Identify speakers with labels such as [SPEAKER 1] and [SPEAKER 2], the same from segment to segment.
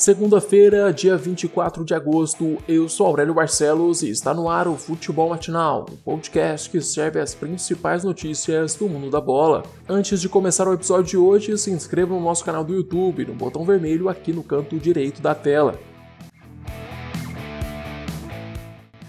[SPEAKER 1] Segunda-feira, dia 24 de agosto, eu sou Aurélio Barcelos e está no ar o Futebol Matinal, um podcast que serve as principais notícias do mundo da bola. Antes de começar o episódio de hoje, se inscreva no nosso canal do YouTube, no botão vermelho aqui no canto direito da tela.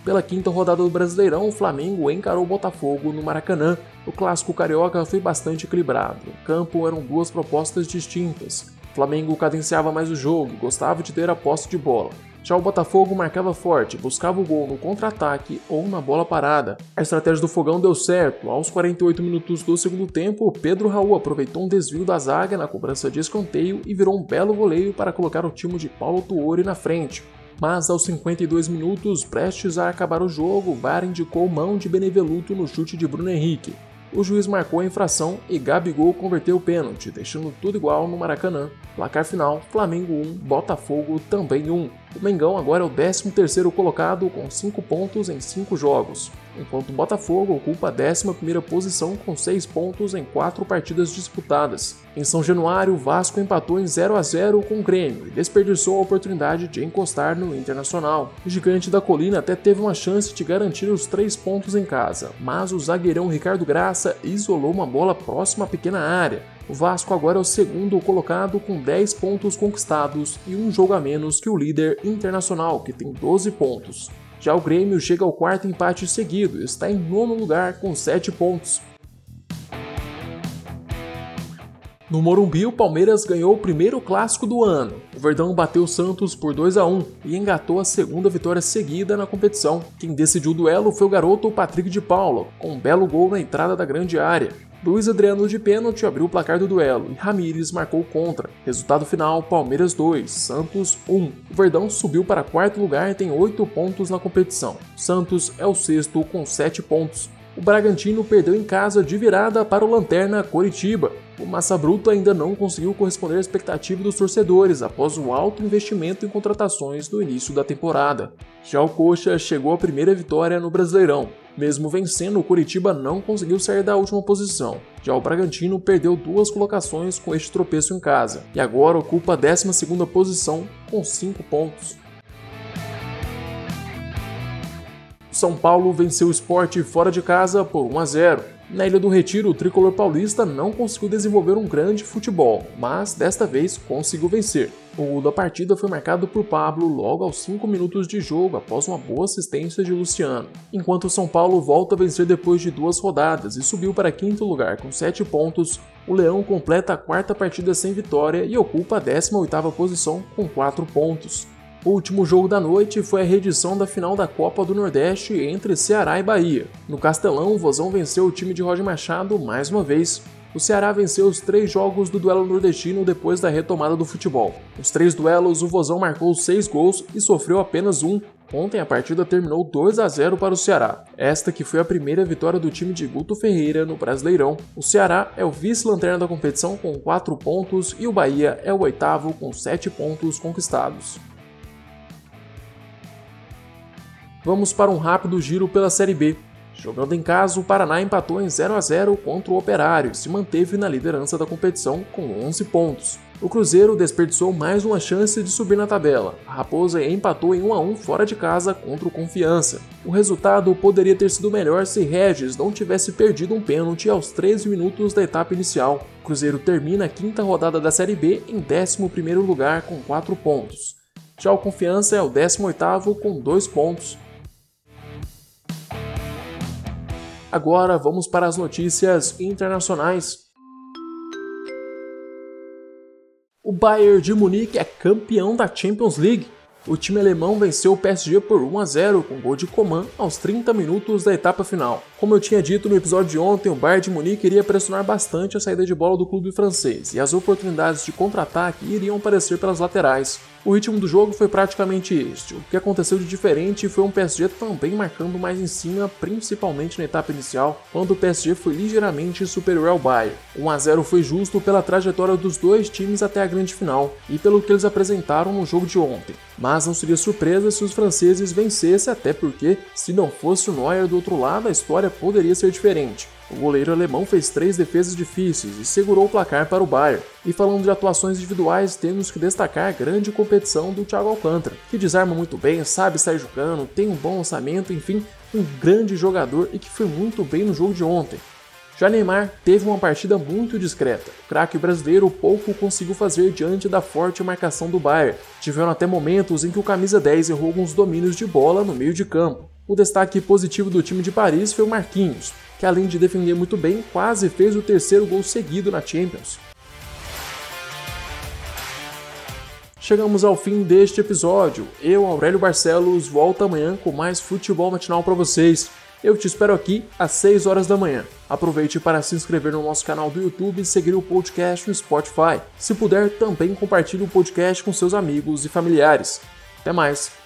[SPEAKER 1] Pela quinta rodada do Brasileirão, o Flamengo encarou o Botafogo no Maracanã. O clássico carioca foi bastante equilibrado. No campo eram duas propostas distintas. O Flamengo cadenciava mais o jogo, gostava de ter a posse de bola. Já o Botafogo marcava forte, buscava o gol no contra-ataque ou na bola parada. A estratégia do Fogão deu certo. Aos 48 minutos do segundo tempo, Pedro Raul aproveitou um desvio da zaga na cobrança de escanteio e virou um belo voleio para colocar o time de Paulo Tuori na frente. Mas aos 52 minutos, prestes a acabar o jogo, VAR indicou mão de Beneveluto no chute de Bruno Henrique o juiz marcou a infração e Gabigol converteu o pênalti, deixando tudo igual no Maracanã. Placar final: Flamengo 1, Botafogo também 1. O Mengão agora é o 13º colocado com 5 pontos em 5 jogos, enquanto o Botafogo ocupa a 11ª posição com 6 pontos em 4 partidas disputadas. Em São Januário, o Vasco empatou em 0 a 0 com o Grêmio e desperdiçou a oportunidade de encostar no Internacional. O gigante da colina até teve uma chance de garantir os 3 pontos em casa, mas o zagueirão Ricardo Graça isolou uma bola próxima à pequena área. O Vasco agora é o segundo colocado com 10 pontos conquistados e um jogo a menos que o líder internacional, que tem 12 pontos. Já o Grêmio chega ao quarto empate seguido e está em nono lugar com 7 pontos. No Morumbi, o Palmeiras ganhou o primeiro clássico do ano. O Verdão bateu o Santos por 2 a 1 e engatou a segunda vitória seguida na competição. Quem decidiu o duelo foi o garoto Patrick de Paula, com um belo gol na entrada da grande área. Luiz Adriano de pênalti abriu o placar do duelo e Ramires marcou contra. Resultado final: Palmeiras 2, Santos 1. O Verdão subiu para quarto lugar e tem 8 pontos na competição. Santos é o sexto com 7 pontos. O Bragantino perdeu em casa de virada para o Lanterna Coritiba o Massa Bruto ainda não conseguiu corresponder à expectativa dos torcedores após o alto investimento em contratações no início da temporada. Já o Coxa chegou à primeira vitória no Brasileirão. Mesmo vencendo, o Curitiba não conseguiu sair da última posição. Já o Bragantino perdeu duas colocações com este tropeço em casa e agora ocupa a 12ª posição com 5 pontos. São Paulo venceu o esporte fora de casa por 1 a 0. Na Ilha do Retiro, o tricolor paulista não conseguiu desenvolver um grande futebol, mas desta vez conseguiu vencer. O gol da partida foi marcado por Pablo logo aos 5 minutos de jogo após uma boa assistência de Luciano. Enquanto o São Paulo volta a vencer depois de duas rodadas e subiu para quinto lugar com 7 pontos, o Leão completa a quarta partida sem vitória e ocupa a 18ª posição com 4 pontos. O último jogo da noite foi a reedição da final da Copa do Nordeste entre Ceará e Bahia. No Castelão, o Vozão venceu o time de Roger Machado mais uma vez. O Ceará venceu os três jogos do duelo nordestino depois da retomada do futebol. Nos três duelos, o Vozão marcou seis gols e sofreu apenas um. Ontem a partida terminou 2 a 0 para o Ceará. Esta que foi a primeira vitória do time de Guto Ferreira no Brasileirão. O Ceará é o vice-lanterna da competição com 4 pontos e o Bahia é o oitavo com 7 pontos conquistados. Vamos para um rápido giro pela Série B. Jogando em casa, o Paraná empatou em 0 a 0 contra o Operário e se manteve na liderança da competição com 11 pontos. O Cruzeiro desperdiçou mais uma chance de subir na tabela. A Raposa empatou em 1 a 1 fora de casa contra o Confiança. O resultado poderia ter sido melhor se Regis não tivesse perdido um pênalti aos 13 minutos da etapa inicial. O Cruzeiro termina a quinta rodada da Série B em 11º lugar com 4 pontos. Já o Confiança é o 18º com 2 pontos. Agora vamos para as notícias internacionais. O Bayern de Munique é campeão da Champions League. O time alemão venceu o PSG por 1 a 0 com gol de Coman aos 30 minutos da etapa final. Como eu tinha dito no episódio de ontem, o Bayern de Munique iria pressionar bastante a saída de bola do clube francês e as oportunidades de contra-ataque iriam aparecer pelas laterais. O ritmo do jogo foi praticamente este. O que aconteceu de diferente foi um PSG também marcando mais em cima, principalmente na etapa inicial, quando o PSG foi ligeiramente superior ao Bayern. 1 a 0 foi justo pela trajetória dos dois times até a grande final e pelo que eles apresentaram no jogo de ontem. Mas não seria surpresa se os franceses vencessem, até porque, se não fosse o Neuer do outro lado, a história poderia ser diferente. O goleiro alemão fez três defesas difíceis e segurou o placar para o Bayern. E falando de atuações individuais, temos que destacar a grande competição do Thiago Alcântara, que desarma muito bem, sabe sair jogando, tem um bom lançamento, enfim, um grande jogador e que foi muito bem no jogo de ontem. Já Neymar teve uma partida muito discreta. O craque brasileiro pouco conseguiu fazer diante da forte marcação do Bayern. Tiveram até momentos em que o camisa 10 errou alguns domínios de bola no meio de campo. O destaque positivo do time de Paris foi o Marquinhos, que além de defender muito bem, quase fez o terceiro gol seguido na Champions. Chegamos ao fim deste episódio. Eu, Aurélio Barcelos, volto amanhã com mais futebol matinal para vocês. Eu te espero aqui às 6 horas da manhã. Aproveite para se inscrever no nosso canal do YouTube e seguir o podcast no Spotify. Se puder, também compartilhe o podcast com seus amigos e familiares. Até mais!